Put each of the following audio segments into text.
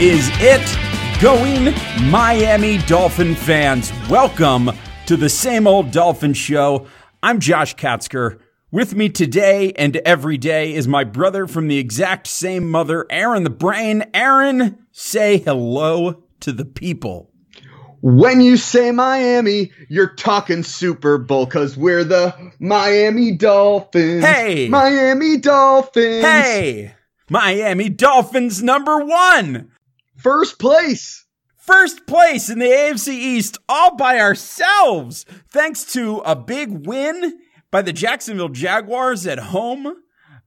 Is it going, Miami Dolphin fans? Welcome to the same old Dolphin show. I'm Josh Katzker. With me today and every day is my brother from the exact same mother, Aaron the Brain. Aaron, say hello to the people. When you say Miami, you're talking Super Bowl because we're the Miami Dolphins. Hey! Miami Dolphins. Hey! Miami Dolphins number one! First place. First place in the AFC East all by ourselves, thanks to a big win by the Jacksonville Jaguars at home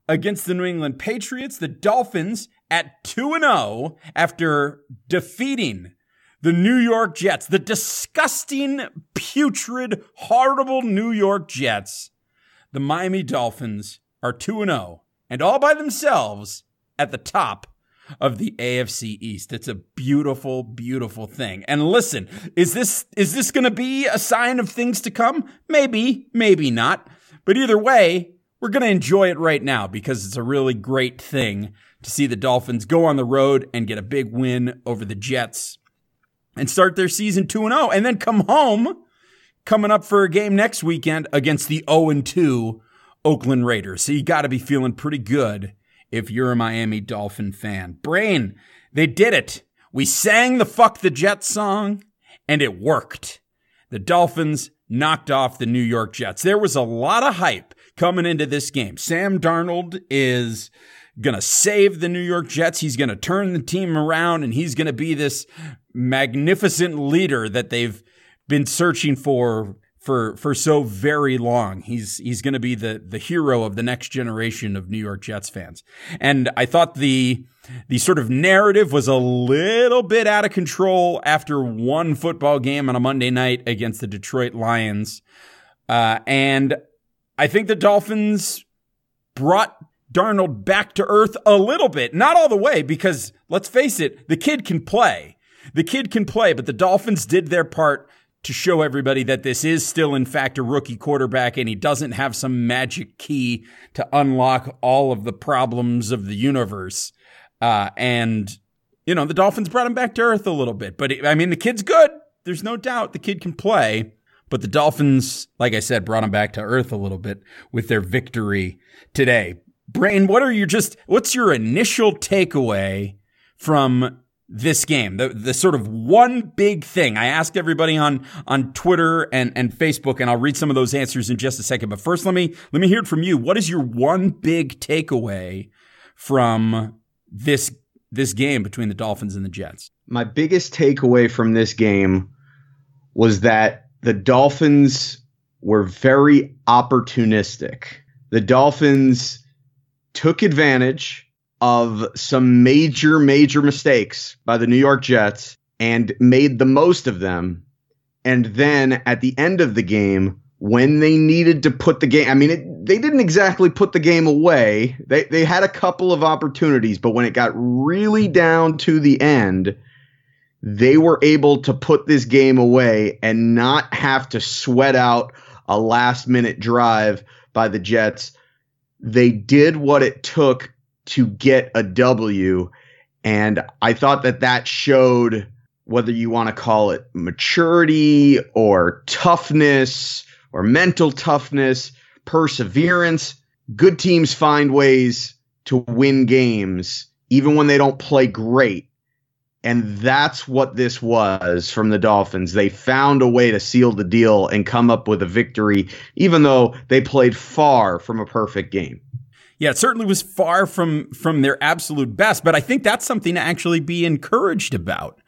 against the New England Patriots. The Dolphins at 2 0 after defeating the New York Jets, the disgusting, putrid, horrible New York Jets. The Miami Dolphins are 2 0 and all by themselves at the top of the AFC East. It's a beautiful, beautiful thing. And listen, is this is this going to be a sign of things to come? Maybe, maybe not. But either way, we're going to enjoy it right now because it's a really great thing to see the Dolphins go on the road and get a big win over the Jets and start their season 2 and 0 and then come home coming up for a game next weekend against the 0 and 2 Oakland Raiders. So you got to be feeling pretty good if you're a Miami Dolphin fan. Brain, they did it. We sang the Fuck the Jets song and it worked. The Dolphins knocked off the New York Jets. There was a lot of hype coming into this game. Sam Darnold is going to save the New York Jets. He's going to turn the team around and he's going to be this magnificent leader that they've been searching for for for so very long. He's he's going to be the the hero of the next generation of New York Jets fans. And I thought the the sort of narrative was a little bit out of control after one football game on a Monday night against the Detroit Lions. Uh, and I think the Dolphins brought Darnold back to earth a little bit, not all the way, because let's face it, the kid can play. The kid can play, but the Dolphins did their part to show everybody that this is still, in fact, a rookie quarterback and he doesn't have some magic key to unlock all of the problems of the universe. Uh, and, you know, the Dolphins brought him back to earth a little bit. But, it, I mean, the kid's good. There's no doubt the kid can play. But the Dolphins, like I said, brought him back to earth a little bit with their victory today. Brain, what are your just, what's your initial takeaway from this game, the the sort of one big thing. I asked everybody on on Twitter and and Facebook, and I'll read some of those answers in just a second. But first, let me let me hear it from you. What is your one big takeaway from this this game between the Dolphins and the Jets? My biggest takeaway from this game was that the Dolphins were very opportunistic. The Dolphins took advantage of some major, major mistakes by the New York Jets and made the most of them. And then at the end of the game, when they needed to put the game, I mean, it, they didn't exactly put the game away. They, they had a couple of opportunities, but when it got really down to the end, they were able to put this game away and not have to sweat out a last minute drive by the Jets. They did what it took to get a W. And I thought that that showed whether you want to call it maturity or toughness or mental toughness, perseverance. Good teams find ways to win games, even when they don't play great. And that's what this was from the Dolphins. They found a way to seal the deal and come up with a victory, even though they played far from a perfect game. Yeah, it certainly was far from from their absolute best, but I think that's something to actually be encouraged about.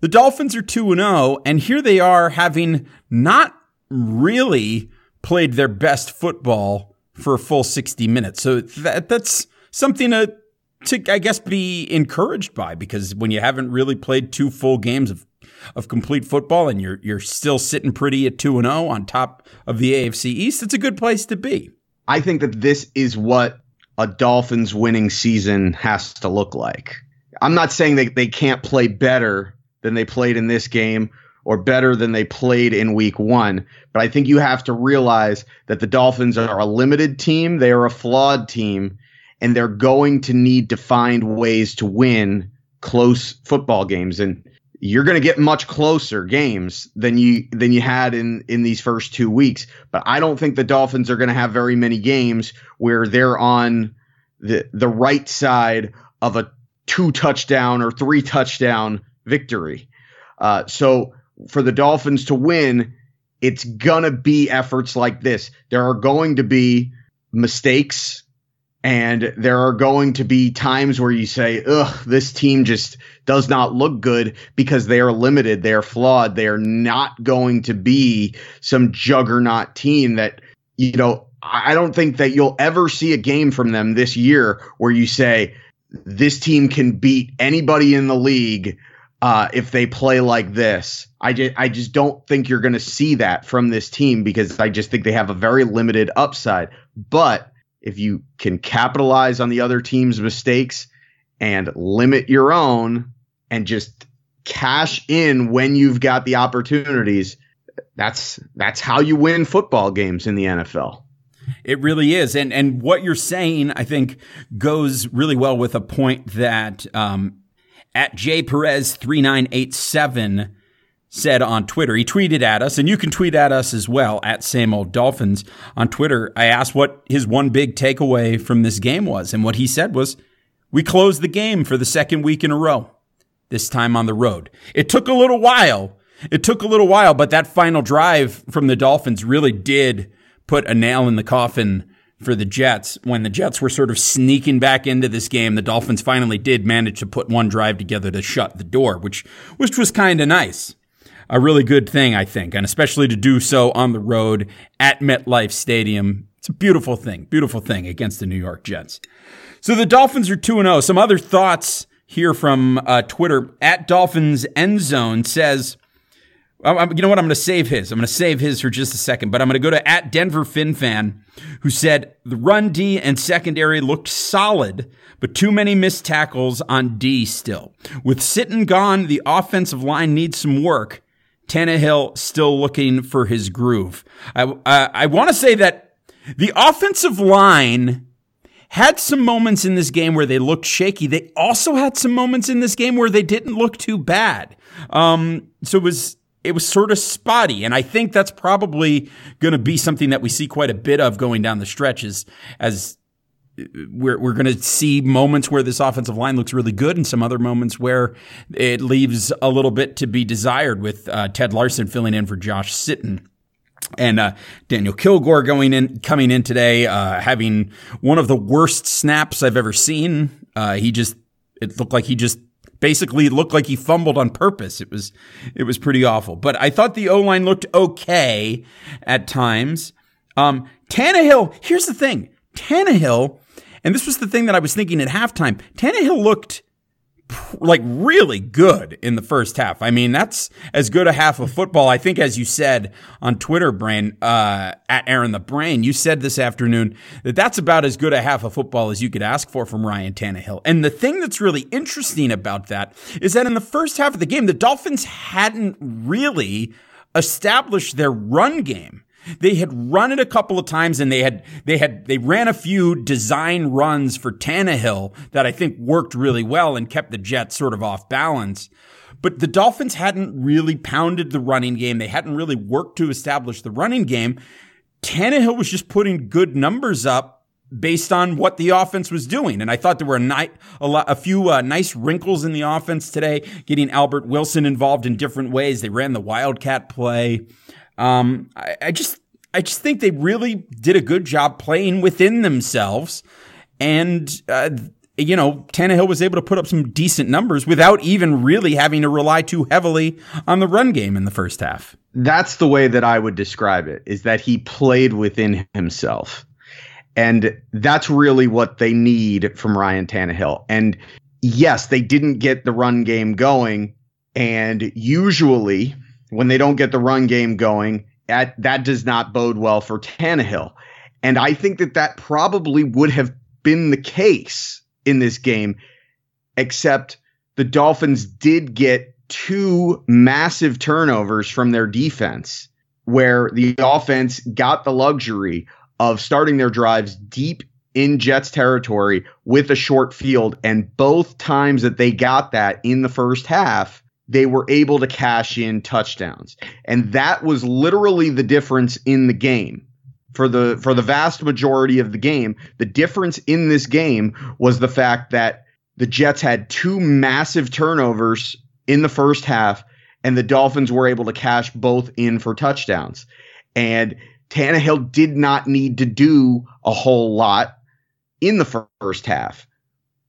The Dolphins are 2 0 and here they are having not really played their best football for a full 60 minutes. So that that's something to to I guess be encouraged by because when you haven't really played two full games of of complete football and you're you're still sitting pretty at 2 and 0 on top of the AFC East, it's a good place to be. I think that this is what a Dolphins winning season has to look like. I'm not saying that they can't play better than they played in this game or better than they played in week one, but I think you have to realize that the Dolphins are a limited team, they are a flawed team, and they're going to need to find ways to win close football games and you're going to get much closer games than you than you had in in these first 2 weeks but I don't think the Dolphins are going to have very many games where they're on the the right side of a two touchdown or three touchdown victory. Uh, so for the Dolphins to win, it's gonna be efforts like this. There are going to be mistakes and there are going to be times where you say, ugh, this team just does not look good because they are limited. They are flawed. They are not going to be some juggernaut team that, you know, I don't think that you'll ever see a game from them this year where you say, this team can beat anybody in the league uh, if they play like this. I just, I just don't think you're going to see that from this team because I just think they have a very limited upside. But if you can capitalize on the other team's mistakes and limit your own and just cash in when you've got the opportunities, that's that's how you win football games in the NFL. It really is, and and what you're saying, I think, goes really well with a point that um, at J Perez three nine eight seven said on Twitter. He tweeted at us, and you can tweet at us as well at Same Old Dolphins on Twitter. I asked what his one big takeaway from this game was, and what he said was, "We closed the game for the second week in a row. This time on the road. It took a little while." It took a little while, but that final drive from the Dolphins really did put a nail in the coffin for the Jets when the Jets were sort of sneaking back into this game. The Dolphins finally did manage to put one drive together to shut the door, which which was kind of nice. A really good thing, I think, and especially to do so on the road at MetLife Stadium. It's a beautiful thing, beautiful thing against the New York Jets. So the Dolphins are 2 0. Some other thoughts here from uh, Twitter at Dolphins End Zone says, you know what? I'm going to save his. I'm going to save his for just a second, but I'm going to go to at Denver Fin Fan, who said the run D and secondary looked solid, but too many missed tackles on D still. With Sitton gone, the offensive line needs some work. Tannehill still looking for his groove. I, uh, I want to say that the offensive line had some moments in this game where they looked shaky. They also had some moments in this game where they didn't look too bad. Um, so it was it was sort of spotty. And I think that's probably going to be something that we see quite a bit of going down the stretches as we're, we're going to see moments where this offensive line looks really good and some other moments where it leaves a little bit to be desired with uh, Ted Larsen filling in for Josh Sitton. And uh, Daniel Kilgore going in, coming in today, uh, having one of the worst snaps I've ever seen. Uh, he just, it looked like he just basically looked like he fumbled on purpose. It was it was pretty awful. But I thought the O line looked okay at times. Um, Tannehill. Here's the thing. Tannehill, and this was the thing that I was thinking at halftime. Tannehill looked like really good in the first half. I mean, that's as good a half of football. I think, as you said on Twitter, Brain, uh, at Aaron the Brain, you said this afternoon that that's about as good a half of football as you could ask for from Ryan Tannehill. And the thing that's really interesting about that is that in the first half of the game, the Dolphins hadn't really established their run game. They had run it a couple of times and they had, they had, they ran a few design runs for Tannehill that I think worked really well and kept the Jets sort of off balance. But the Dolphins hadn't really pounded the running game. They hadn't really worked to establish the running game. Tannehill was just putting good numbers up based on what the offense was doing. And I thought there were a, ni- a, lot, a few uh, nice wrinkles in the offense today, getting Albert Wilson involved in different ways. They ran the Wildcat play. Um, I, I just I just think they really did a good job playing within themselves, and uh, you know Tannehill was able to put up some decent numbers without even really having to rely too heavily on the run game in the first half. That's the way that I would describe it. Is that he played within himself. And that's really what they need from Ryan Tannehill. And yes, they didn't get the run game going. And usually, when they don't get the run game going, that, that does not bode well for Tannehill. And I think that that probably would have been the case in this game, except the Dolphins did get two massive turnovers from their defense, where the offense got the luxury of starting their drives deep in Jets territory with a short field. And both times that they got that in the first half, they were able to cash in touchdowns. And that was literally the difference in the game. For the for the vast majority of the game, the difference in this game was the fact that the Jets had two massive turnovers in the first half, and the Dolphins were able to cash both in for touchdowns. And Tannehill did not need to do a whole lot in the first half.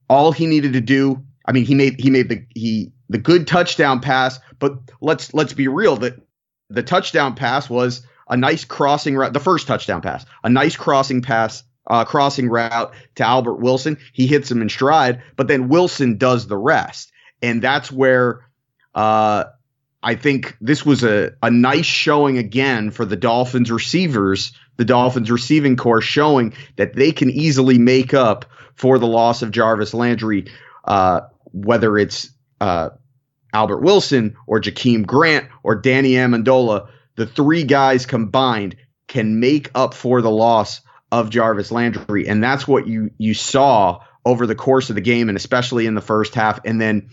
All he needed to do, I mean, he made he made the he the good touchdown pass, but let's let's be real that the touchdown pass was a nice crossing route, the first touchdown pass, a nice crossing pass, uh, crossing route to Albert Wilson. He hits him in stride, but then Wilson does the rest, and that's where uh, I think this was a, a nice showing again for the Dolphins receivers, the Dolphins receiving corps showing that they can easily make up for the loss of Jarvis Landry, uh, whether it's uh, Albert Wilson or Jakeem Grant or Danny Amendola. The three guys combined can make up for the loss of Jarvis Landry, and that's what you you saw over the course of the game, and especially in the first half, and then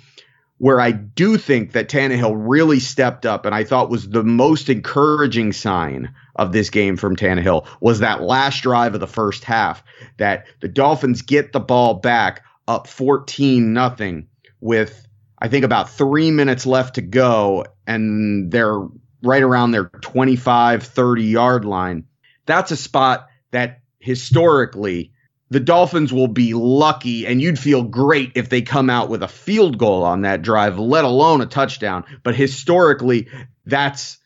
where I do think that Tannehill really stepped up and I thought was the most encouraging sign of this game from Tannehill was that last drive of the first half that the Dolphins get the ball back up 14 nothing with I think about 3 minutes left to go and they're right around their 25 30 yard line. That's a spot that historically the Dolphins will be lucky, and you'd feel great if they come out with a field goal on that drive, let alone a touchdown. But historically, that's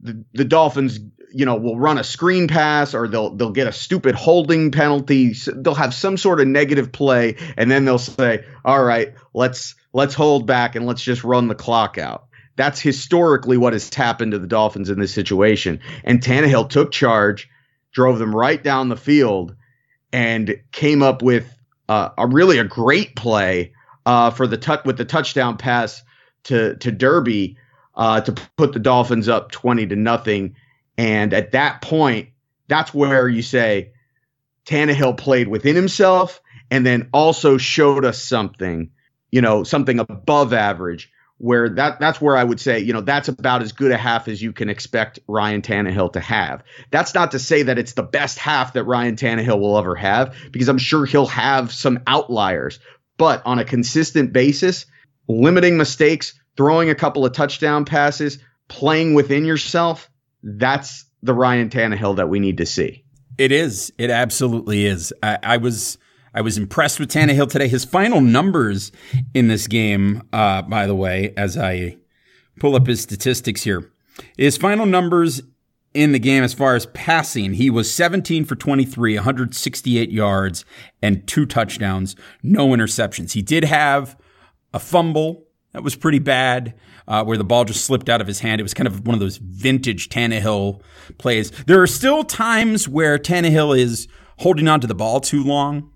the, the Dolphins. You know, will run a screen pass, or they'll they'll get a stupid holding penalty. They'll have some sort of negative play, and then they'll say, "All right, let's let's hold back and let's just run the clock out." That's historically what has happened to the Dolphins in this situation. And Tannehill took charge, drove them right down the field and came up with uh, a really a great play uh, for the tut with the touchdown pass to to Derby uh, to put the Dolphins up twenty to nothing. And at that point, that's where you say Tannehill played within himself, and then also showed us something, you know, something above average where that that's where I would say, you know, that's about as good a half as you can expect Ryan Tannehill to have. That's not to say that it's the best half that Ryan Tannehill will ever have, because I'm sure he'll have some outliers. But on a consistent basis, limiting mistakes, throwing a couple of touchdown passes, playing within yourself, that's the Ryan Tannehill that we need to see. It is. It absolutely is. I, I was I was impressed with Tannehill today. His final numbers in this game, uh, by the way, as I pull up his statistics here, his final numbers in the game as far as passing, he was 17 for 23, 168 yards, and two touchdowns, no interceptions. He did have a fumble that was pretty bad, uh, where the ball just slipped out of his hand. It was kind of one of those vintage Tannehill plays. There are still times where Tannehill is holding on to the ball too long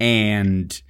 and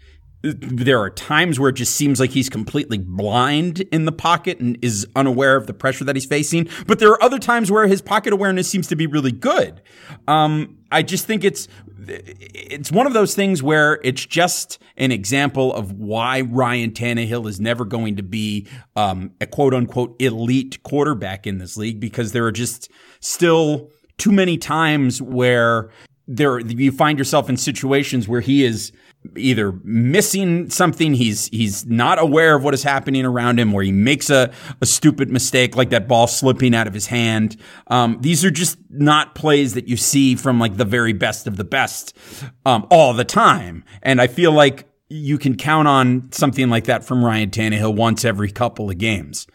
there are times where it just seems like he's completely blind in the pocket and is unaware of the pressure that he's facing. But there are other times where his pocket awareness seems to be really good. Um, I just think it's it's one of those things where it's just an example of why Ryan Tannehill is never going to be um, a quote unquote elite quarterback in this league because there are just still too many times where there you find yourself in situations where he is either missing something he's he's not aware of what is happening around him where he makes a, a stupid mistake like that ball slipping out of his hand. Um, these are just not plays that you see from like the very best of the best um, all the time. And i feel like you can count on something like that from ryan Tannehill once every couple of games.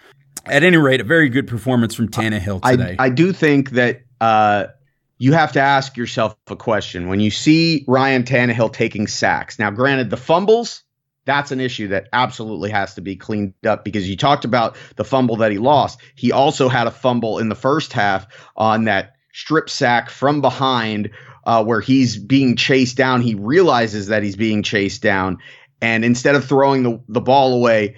At any rate a very good performance from Tannehill today. I, I do think that uh, you have to ask yourself a question when you see Ryan Tannehill taking sacks. Now, granted, the fumbles, that's an issue that absolutely has to be cleaned up because you talked about the fumble that he lost. He also had a fumble in the first half on that strip sack from behind uh, where he's being chased down. He realizes that he's being chased down. And instead of throwing the, the ball away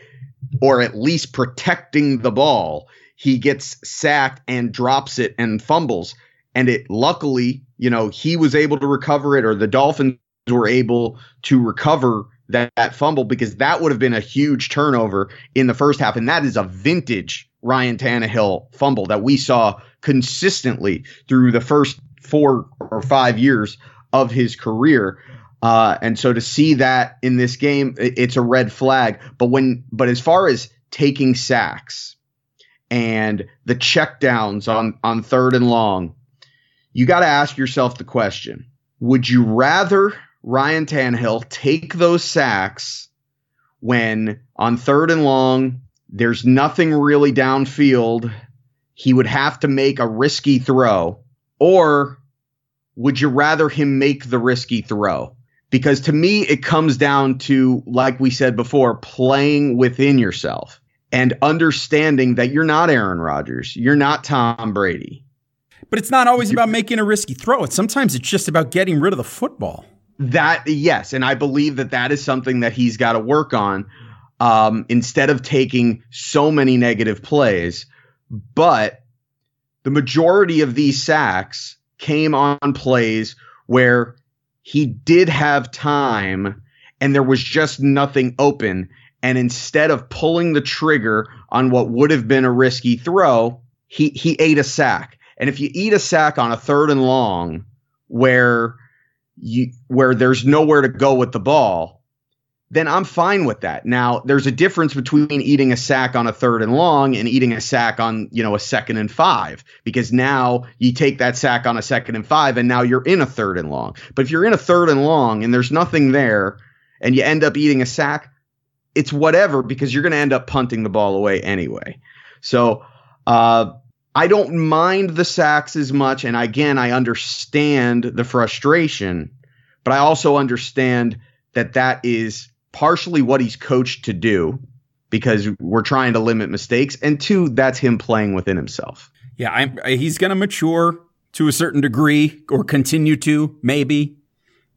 or at least protecting the ball, he gets sacked and drops it and fumbles and it luckily, you know, he was able to recover it or the Dolphins were able to recover that, that fumble because that would have been a huge turnover in the first half. And that is a vintage Ryan Tannehill fumble that we saw consistently through the first four or five years of his career. Uh, and so to see that in this game, it's a red flag. But when, but as far as taking sacks and the checkdowns on on third and long, you got to ask yourself the question: Would you rather Ryan Tannehill take those sacks when on third and long there's nothing really downfield? He would have to make a risky throw, or would you rather him make the risky throw? Because to me, it comes down to, like we said before, playing within yourself and understanding that you're not Aaron Rodgers, you're not Tom Brady. But it's not always about making a risky throw. It's sometimes it's just about getting rid of the football. That yes, and I believe that that is something that he's got to work on um, instead of taking so many negative plays. But the majority of these sacks came on plays where he did have time and there was just nothing open. And instead of pulling the trigger on what would have been a risky throw, he, he ate a sack. And if you eat a sack on a third and long where you, where there's nowhere to go with the ball, then I'm fine with that. Now, there's a difference between eating a sack on a third and long and eating a sack on, you know, a second and five, because now you take that sack on a second and five and now you're in a third and long. But if you're in a third and long and there's nothing there and you end up eating a sack, it's whatever because you're going to end up punting the ball away anyway. So, uh, I don't mind the sacks as much. And again, I understand the frustration, but I also understand that that is partially what he's coached to do because we're trying to limit mistakes, and two, that's him playing within himself. Yeah, I'm, he's going to mature to a certain degree or continue to maybe.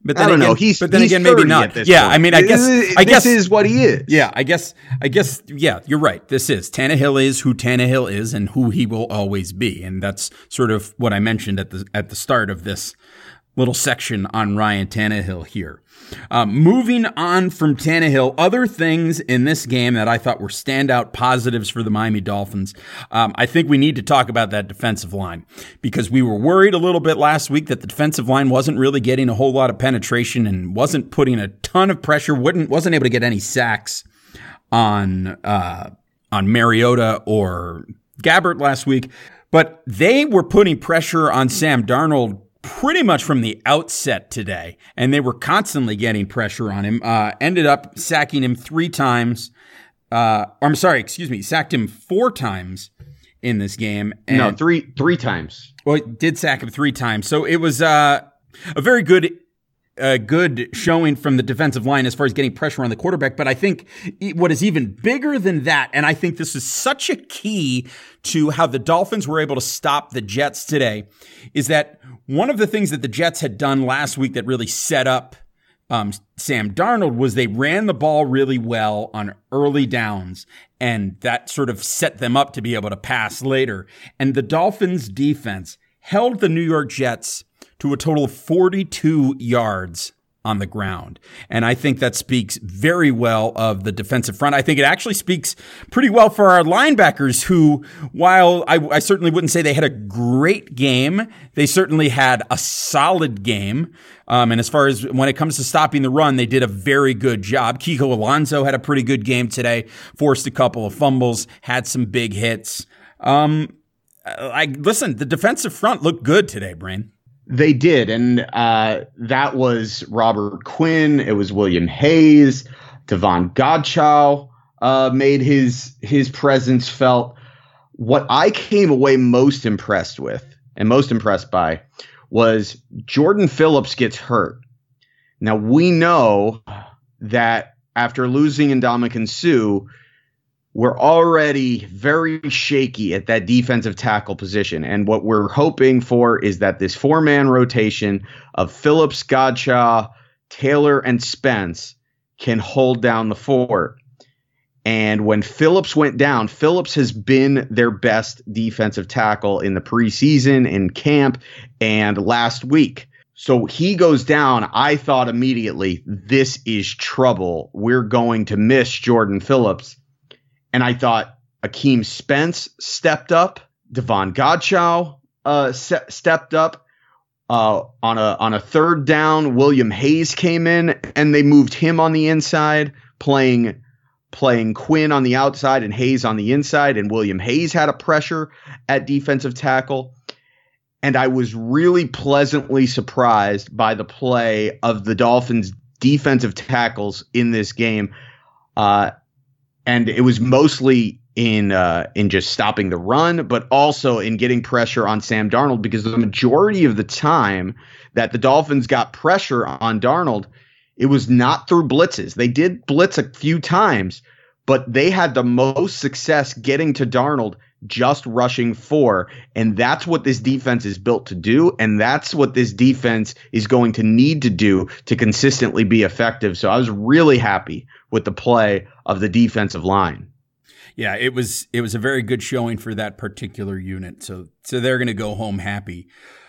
But then I don't again, know. He's but then he's again, maybe not. Yeah, point. I mean, I guess this, I guess this is what he is. Yeah, I guess I guess yeah, you're right. This is Tannehill is who Tannehill is and who he will always be, and that's sort of what I mentioned at the at the start of this little section on Ryan Tannehill here. Um, moving on from Tannehill, other things in this game that I thought were standout positives for the Miami Dolphins. Um, I think we need to talk about that defensive line because we were worried a little bit last week that the defensive line wasn't really getting a whole lot of penetration and wasn't putting a ton of pressure, wouldn't wasn't able to get any sacks on uh, on Mariota or Gabbert last week. But they were putting pressure on Sam Darnold pretty much from the outset today, and they were constantly getting pressure on him. Uh, ended up sacking him three times. Uh, I'm sorry, excuse me, sacked him four times in this game. And, no, three three times. Well, it did sack him three times, so it was uh, a very good a good showing from the defensive line as far as getting pressure on the quarterback. But I think what is even bigger than that, and I think this is such a key to how the Dolphins were able to stop the Jets today, is that one of the things that the Jets had done last week that really set up um, Sam Darnold was they ran the ball really well on early downs, and that sort of set them up to be able to pass later. And the Dolphins defense held the New York Jets to a total of 42 yards on the ground. And I think that speaks very well of the defensive front. I think it actually speaks pretty well for our linebackers who, while I, I, certainly wouldn't say they had a great game, they certainly had a solid game. Um, and as far as when it comes to stopping the run, they did a very good job. Kiko Alonso had a pretty good game today, forced a couple of fumbles, had some big hits. Um, I listen, the defensive front looked good today, Brain. They did, and uh, that was Robert Quinn. It was William Hayes, Davon Godchaux uh, made his his presence felt. What I came away most impressed with and most impressed by was Jordan Phillips gets hurt. Now we know that after losing Ndamukong Suh, we're already very shaky at that defensive tackle position. And what we're hoping for is that this four man rotation of Phillips, Godchaux, Taylor, and Spence can hold down the fort. And when Phillips went down, Phillips has been their best defensive tackle in the preseason, in camp, and last week. So he goes down. I thought immediately, this is trouble. We're going to miss Jordan Phillips. And I thought Akeem Spence stepped up. Davon Godchaux uh, se- stepped up. Uh, on a on a third down, William Hayes came in and they moved him on the inside, playing playing Quinn on the outside and Hayes on the inside. And William Hayes had a pressure at defensive tackle and I was really pleasantly surprised by the play of the Dolphins' defensive tackles in this game. Uh, and it was mostly in uh, in just stopping the run, but also in getting pressure on Sam Darnold because the majority of the time that the Dolphins got pressure on Darnold, it was not through blitzes. They did blitz a few times, but they had the most success getting to Darnold just rushing four. And that's what this defense is built to do. And that's what this defense is going to need to do to consistently be effective. So I was really happy with the play of the defensive line. Yeah, it was it was a very good showing for that particular unit. So so they're going to go home happy.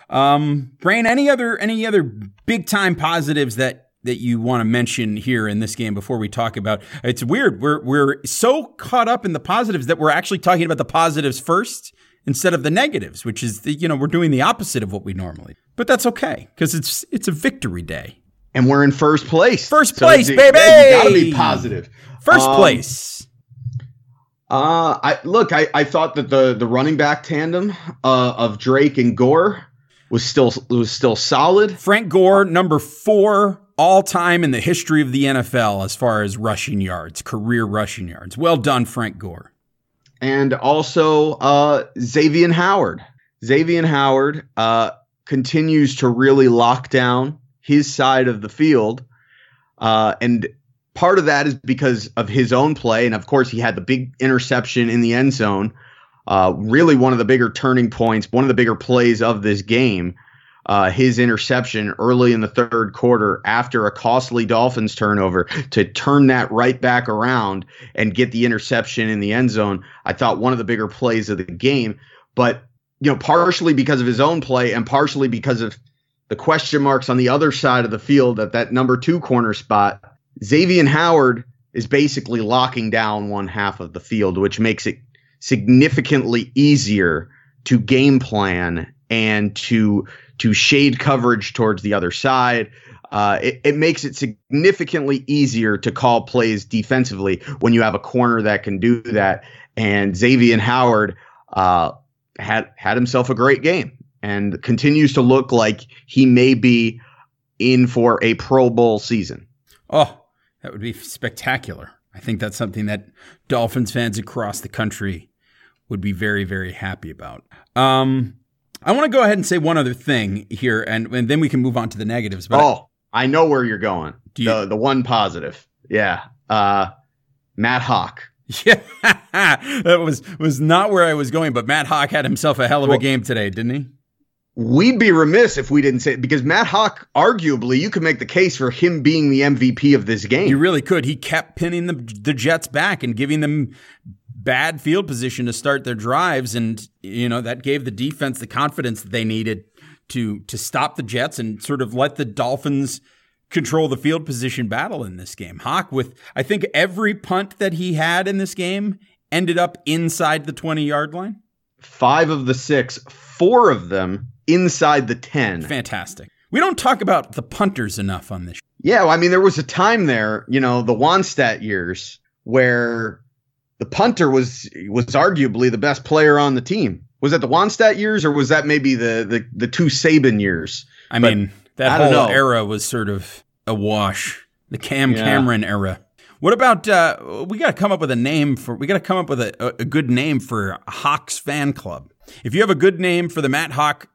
Um, Brain, any other any other big time positives that that you want to mention here in this game before we talk about. It's weird. We're we're so caught up in the positives that we're actually talking about the positives first instead of the negatives which is the, you know we're doing the opposite of what we normally. But that's okay because it's it's a victory day. And we're in first place. First place so baby you gotta be positive. First um, place. uh i look i i thought that the the running back tandem uh of drake and gore was still was still solid. Frank gore number four all time in the history of the NFL as far as rushing yards, career rushing yards. Well done, Frank Gore. And also uh, Xavier Howard. Xavier Howard uh, continues to really lock down his side of the field. Uh, and part of that is because of his own play. And of course, he had the big interception in the end zone. Uh, really, one of the bigger turning points, one of the bigger plays of this game uh, his interception early in the third quarter after a costly Dolphins turnover to turn that right back around and get the interception in the end zone. I thought one of the bigger plays of the game, but you know, partially because of his own play and partially because of the question marks on the other side of the field at that number two corner spot. Xavier Howard is basically locking down one half of the field, which makes it significantly easier to game plan and to to shade coverage towards the other side. Uh, it, it, makes it significantly easier to call plays defensively when you have a corner that can do that. And Xavier Howard uh, had had himself a great game and continues to look like he may be in for a Pro Bowl season. Oh, that would be spectacular. I think that's something that Dolphins fans across the country would be very, very happy about. Um, I want to go ahead and say one other thing here, and, and then we can move on to the negatives. But oh, I, I know where you're going. You, the the one positive, yeah. Uh, Matt Haack. Yeah, that was was not where I was going, but Matt Haack had himself a hell of well, a game today, didn't he? We'd be remiss if we didn't say it because Matt Haack, arguably, you could make the case for him being the MVP of this game. You really could. He kept pinning the the Jets back and giving them bad field position to start their drives, and you know that gave the defense the confidence that they needed to to stop the Jets and sort of let the Dolphins control the field position battle in this game. Haack with I think every punt that he had in this game ended up inside the 20 yard line. Five of the six, four of them inside the 10. Fantastic. We don't talk about the punters enough on this. Yeah, well, I mean, there was a time there, you know, the Wannstedt years where the punter was was arguably the best player on the team. Was that the Wannstedt years, or was that maybe the the, the two Saban years? I but mean, that I whole era was sort of a wash. The Cam yeah. Cameron era. What about uh, we got to come up with a name for we got to come up with a, a good name for Haack's fan club. If you have a good name for the Matt Haack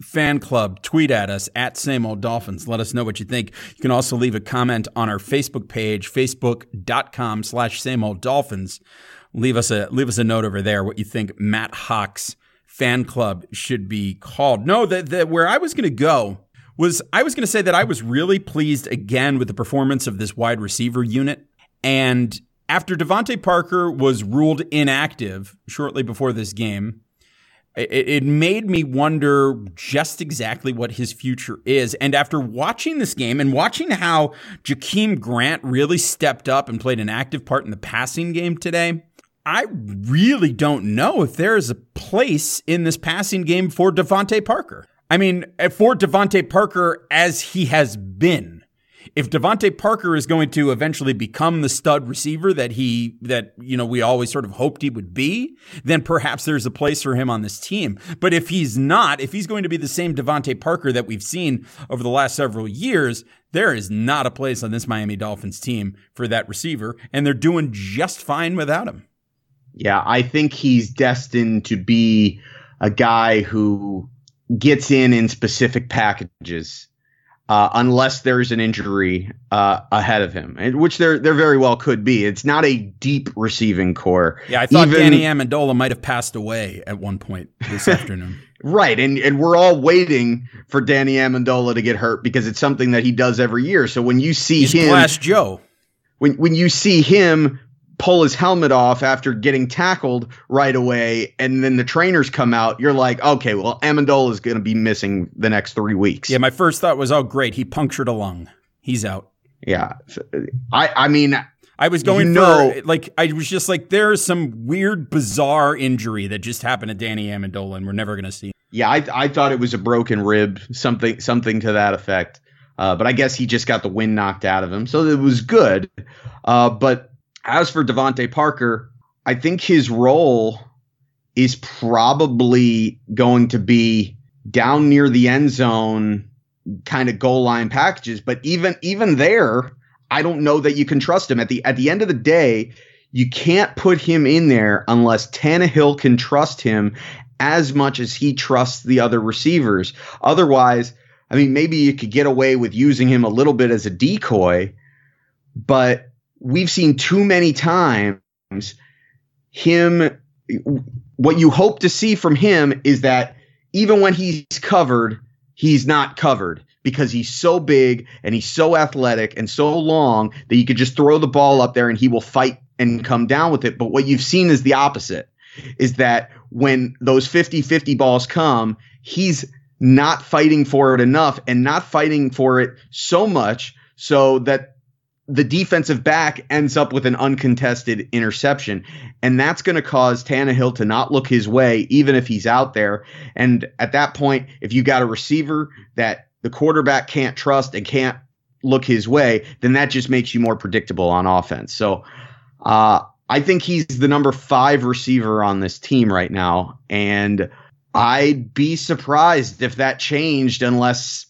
fan club, tweet at us at same old dolphins. Let us know what you think. You can also leave a comment on our Facebook page, facebook.com slash same old dolphins. Leave us a leave us a note over there what you think Matt Haack's fan club should be called. No, that the, where I was going to go was I was going to say that I was really pleased again with the performance of this wide receiver unit. And after DeVante Parker was ruled inactive shortly before this game, it, made me wonder just exactly what his future is. And after watching this game and watching how Jakeem Grant really stepped up and played an active part in the passing game today, I really don't know if there is a place in this passing game for DeVante Parker. I mean, for DeVante Parker as he has been if DeVante Parker is going to eventually become the stud receiver that he that you know we always sort of hoped he would be, then perhaps there's a place for him on this team. But if he's not, if he's going to be the same DeVante Parker that we've seen over the last several years, there is not a place on this Miami Dolphins team for that receiver, and they're doing just fine without him. Yeah, I think he's destined to be a guy who gets in in specific packages uh, unless there's an injury uh, ahead of him, which there there very well could be. It's not a deep receiving corps. Yeah, I thought Even, Danny Amendola might have passed away at one point this afternoon. Right, and and we're all waiting for Danny Amendola to get hurt because it's something that he does every year. So when you see He's him, Joe, when when you see him pull his helmet off after getting tackled right away, and then the trainers come out, you're like, okay, well, Amendola is going to be missing the next three weeks. Yeah, my first thought was, oh, great, he punctured a lung. He's out. Yeah, I, I mean, I was going you know, for like I was just like there's some weird, bizarre injury that just happened to Danny Amendola, and we're never going to see. Yeah, I, I thought it was a broken rib, something something to that effect. Uh, but I guess he just got the wind knocked out of him, so it was good. Uh, but as for DeVante Parker, I think his role is probably going to be down near the end zone kind of goal line packages. But even even there, I don't know that you can trust him. At the at the end of the day, you can't put him in there unless Tannehill can trust him as much as he trusts the other receivers. Otherwise, I mean, maybe you could get away with using him a little bit as a decoy, but we've seen too many times him what you hope to see from him is that even when he's covered, he's not covered because he's so big and he's so athletic and so long that you could just throw the ball up there and he will fight and come down with it. But what you've seen is the opposite is that when those 50 50 balls come, he's not fighting for it enough and not fighting for it so much so that the defensive back ends up with an uncontested interception. And that's going to cause Tannehill to not look his way, even if he's out there. And at that point, if you got a receiver that the quarterback can't trust and can't look his way, then that just makes you more predictable on offense. So uh, I think he's the number five receiver on this team right now. And I'd be surprised if that changed unless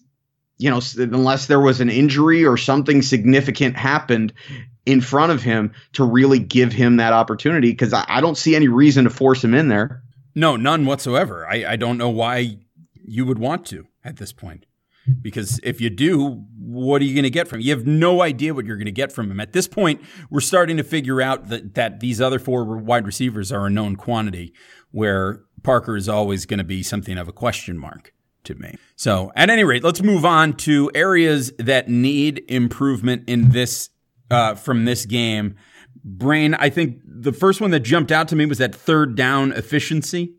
you know, unless there was an injury or something significant happened in front of him to really give him that opportunity. Because I, I, don't see any reason to force him in there. No, none whatsoever. I, I don't know why you would want to at this point. Because if you do, what are you going to get from him? You have no idea what you're going to get from him. At this point, we're starting to figure out that, that these other four wide receivers are a known quantity, where Parker is always going to be something of a question mark to me. So, at any rate, let's move on to areas that need improvement in this uh, from this game. Brain, I think the first one that jumped out to me was that third down efficiency.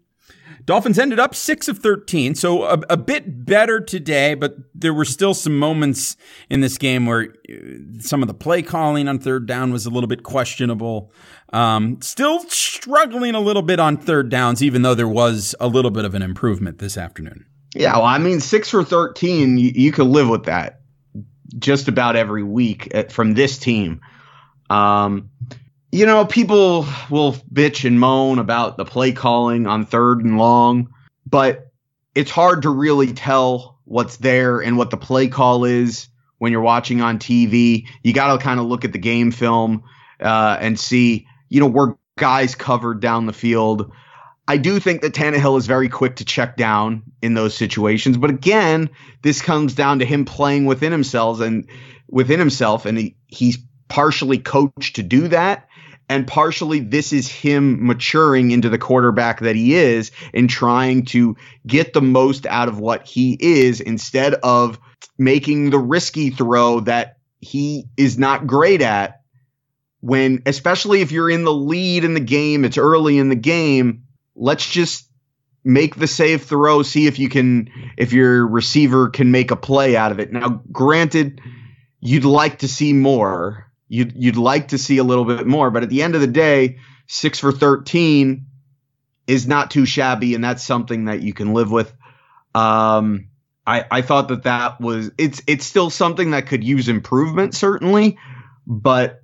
Dolphins ended up six of 13, so a, a, bit better today, but there were still some moments in this game where uh, some of the play calling on third down was a little bit questionable. Um, still struggling a little bit on third downs, even though there was a little bit of an improvement this afternoon. Yeah, well, I mean, six for 13, you, you could live with that just about every week from this team. Um, you know, people will bitch and moan about the play calling on third and long, but it's hard to really tell what's there and what the play call is when you're watching on TV. You got to kind of look at the game film uh, and see, you know, were guys covered down the field. I do think that Tannehill is very quick to check down in those situations, but again, this comes down to him playing within himself and within himself, and he, he's partially coached to do that, and partially this is him maturing into the quarterback that he is and trying to get the most out of what he is instead of making the risky throw that he is not great at when especially if you're in the lead in the game it's early in the game let's just make the save throw, see if you can, if your receiver can make a play out of it. Now, granted, you'd like to see more. You'd, you'd like to see a little bit more, but at the end of the day, six for 13 is not too shabby, and that's something that you can live with. Um, I, I thought that that was it's it's still something that could use improvement certainly, but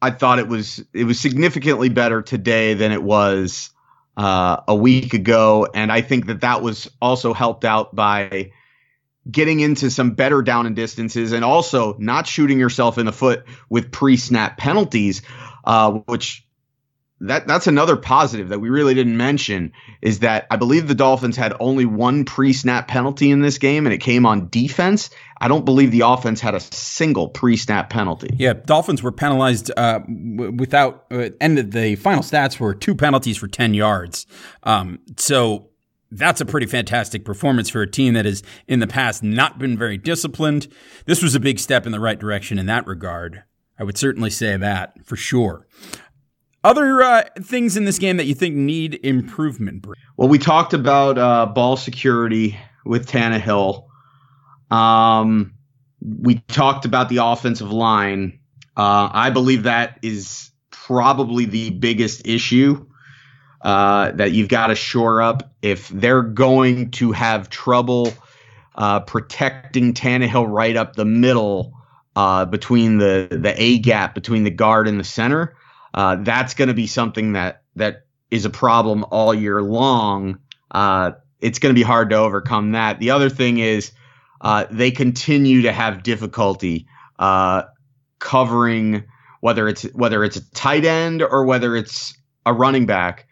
I thought it was it was significantly better today than it was uh, a week ago, and I think that that was also helped out by getting into some better down and distances, and also not shooting yourself in the foot with pre-snap penalties, uh, which that that's another positive that we really didn't mention is that I believe the Dolphins had only one pre-snap penalty in this game and it came on defense. I don't believe the offense had a single pre-snap penalty. Yeah, Dolphins were penalized uh, without uh, and the final stats were two penalties for 10 yards. Um, so that's a pretty fantastic performance for a team that has in the past not been very disciplined. This was a big step in the right direction in that regard. I would certainly say that for sure. Other uh, things in this game that you think need improvement? Well, we talked about uh, ball security with Tannehill. Um, we talked about the offensive line. Uh, I believe that is probably the biggest issue uh, that you've got to shore up if they're going to have trouble uh, protecting Tannehill right up the middle uh, between the the A gap between the guard and the center uh, that's going to be something that that is a problem all year long. Uh, it's going to be hard to overcome that. The other thing is uh, they continue to have difficulty uh, covering whether it's whether it's a tight end or whether it's a running back,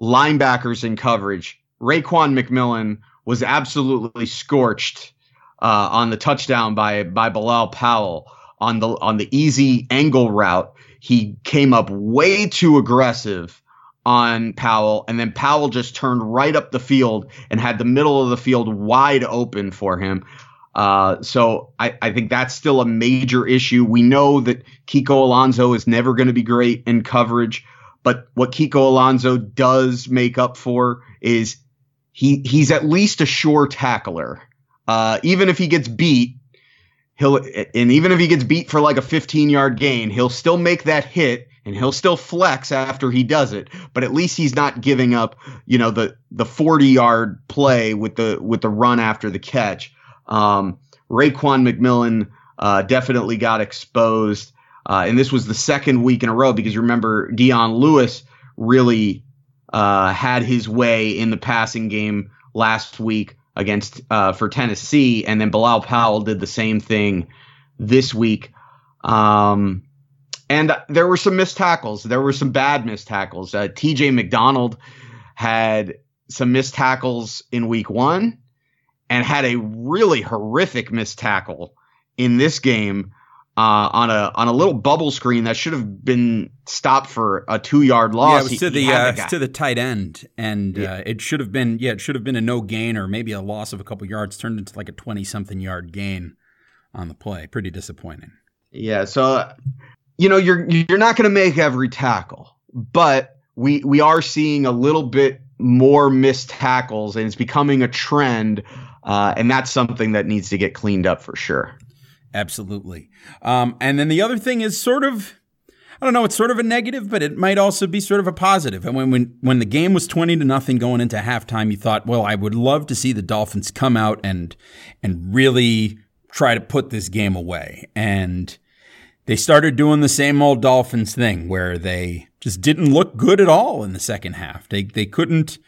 linebackers in coverage. Raekwon McMillan was absolutely scorched uh, on the touchdown by by Bilal Powell on the on the easy angle route he came up way too aggressive on Powell, and then Powell just turned right up the field and had the middle of the field wide open for him. Uh, so I, I, think that's still a major issue. We know that Kiko Alonso is never going to be great in coverage, but what Kiko Alonso does make up for is he he's at least a sure tackler. Uh, even if he gets beat, he'll and even if he gets beat for like a 15 yard gain, he'll still make that hit and he'll still flex after he does it. But at least he's not giving up, you know, the the 40 yard play with the with the run after the catch. Um, Raekwon McMillan uh, definitely got exposed, uh, and this was the second week in a row because remember Dion Lewis really uh, had his way in the passing game last week against uh, for Tennessee, and then Bilal Powell did the same thing this week. Um, and there were some missed tackles. There were some bad missed tackles. Uh, T.J. McDonald had some missed tackles in week one, and had a really horrific missed tackle in this game uh, on a on a little bubble screen that should have been stopped for a two yard loss. Yeah, it was to he, the, uh, the to the tight end, and yeah. uh, it should have been yeah, it should have been a no gain or maybe a loss of a couple yards, turned into like a twenty something yard gain on the play. Pretty disappointing. Yeah, so you know you're you're not going to make every tackle, but we we are seeing a little bit more missed tackles, and it's becoming a trend, uh, and that's something that needs to get cleaned up for sure. Absolutely. Um, and then the other thing is sort of, I don't know, it's sort of a negative, but it might also be sort of a positive. And when, when, when the game was 20 to nothing going into halftime, you thought, well, I would love to see the Dolphins come out and, and really try to put this game away. And they started doing the same old Dolphins thing where they just didn't look good at all in the second half. They, they couldn't,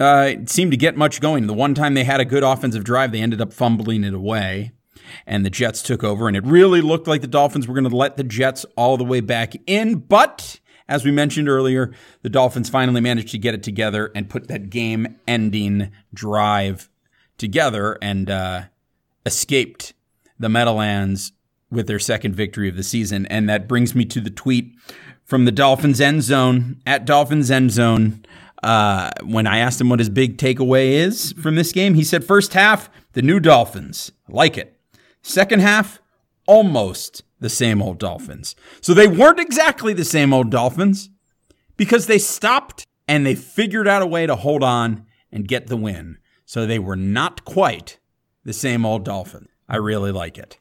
uh, seem to get much going. The one time they had a good offensive drive, they ended up fumbling it away and the Jets took over. And it really looked like the Dolphins were going to let the Jets all the way back in. But as we mentioned earlier, the Dolphins finally managed to get it together and put that game ending drive together and uh, escaped the Meadowlands with their second victory of the season. And that brings me to the tweet from the Dolphins end zone at Dolphins end zone. Uh, when I asked him what his big takeaway is from this game, he said, First half, the new Dolphins. like it. Second half, almost the same old Dolphins. So they weren't exactly the same old Dolphins because they stopped and they figured out a way to hold on and get the win. So they were not quite the same old Dolphins. I really like it.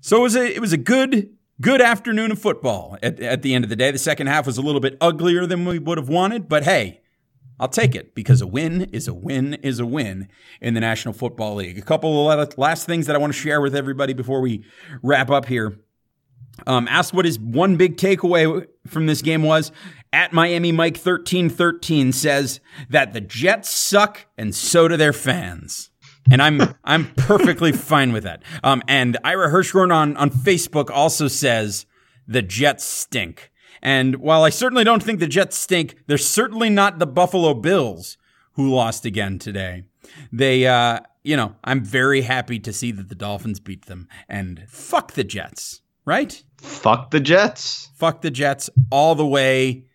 So it was a it was a good good afternoon of football. At, at the end of the day, the second half was a little bit uglier than we would have wanted, but hey, I'll take it because a win is a win is a win in the National Football League. A couple of last things that I want to share with everybody before we wrap up here. Um, asked what his one big takeaway from this game was. At Miami Mike 1313 says that the Jets suck and so do their fans. And I'm I'm perfectly fine with that. Um, and Ira Hirschhorn on, on Facebook also says the Jets stink. And while I certainly don't think the Jets stink, they're certainly not the Buffalo Bills who lost again today. They, uh, you know, I'm very happy to see that the Dolphins beat them. And fuck the Jets right? Fuck the Jets. Fuck the Jets all the way,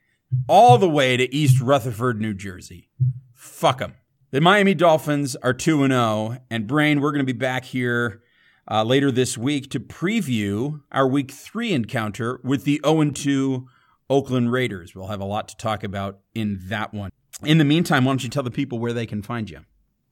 all the way to East Rutherford, New Jersey. Fuck them. The Miami Dolphins are 2 0. And Brain, we're going to be back here uh, later this week to preview our week three encounter with the 0 2 Oakland Raiders. We'll have a lot to talk about in that one. In the meantime, why don't you tell the people where they can find you?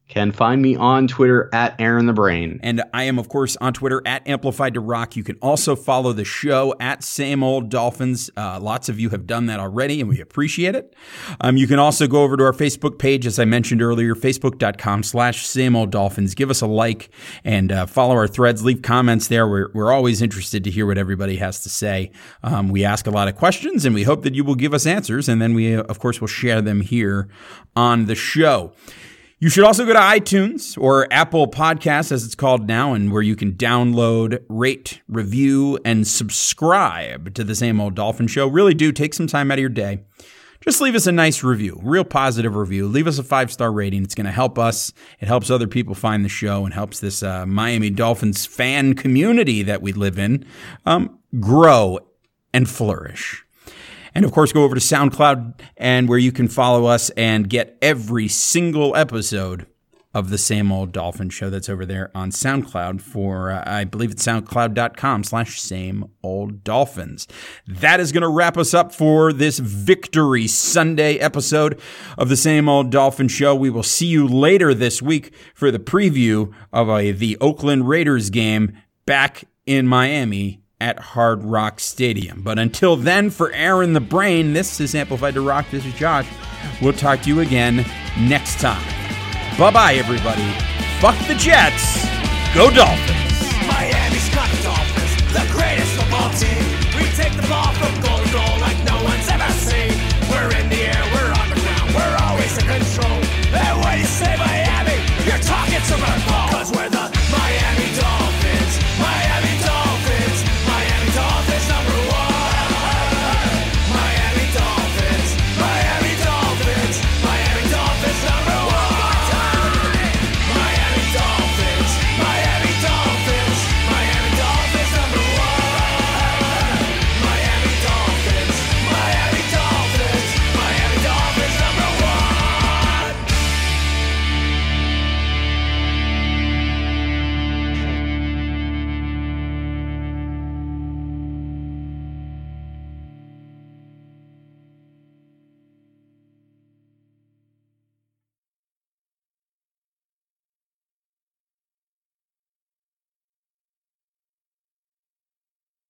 Can find me on Twitter at Aaron the Brain. And I am, of course, on Twitter at Amplified to Rock. You can also follow the show at Same Old Dolphins. Uh, lots of you have done that already, and we appreciate it. Um, you can also go over to our Facebook page, as I mentioned earlier, facebook.com slash Same Old Dolphins. Give us a like and uh, follow our threads. Leave comments there. We're, we're always interested to hear what everybody has to say. Um, we ask a lot of questions, and we hope that you will give us answers, and then we, of course, will share them here on the show. You should also go to iTunes or Apple Podcasts, as it's called now, and where you can download, rate, review, and subscribe to the same old Dolphin Show. Really do take some time out of your day. Just leave us a nice review, real positive review. Leave us a five star rating. It's going to help us. It helps other people find the show and helps this uh, Miami Dolphins fan community that we live in um, grow and flourish. And of course, go over to SoundCloud and where you can follow us and get every single episode of the same old dolphin show that's over there on SoundCloud for, uh, I believe it's soundcloud.com slash same old dolphins. That is going to wrap us up for this Victory Sunday episode of the same old dolphin show. We will see you later this week for the preview of a, the Oakland Raiders game back in Miami at Hard Rock Stadium. But until then, for Aaron the Brain, this is Amplified to Rock. This is Josh. We'll talk to you again next time. Bye bye, everybody. Fuck the Jets. Go Dolphins.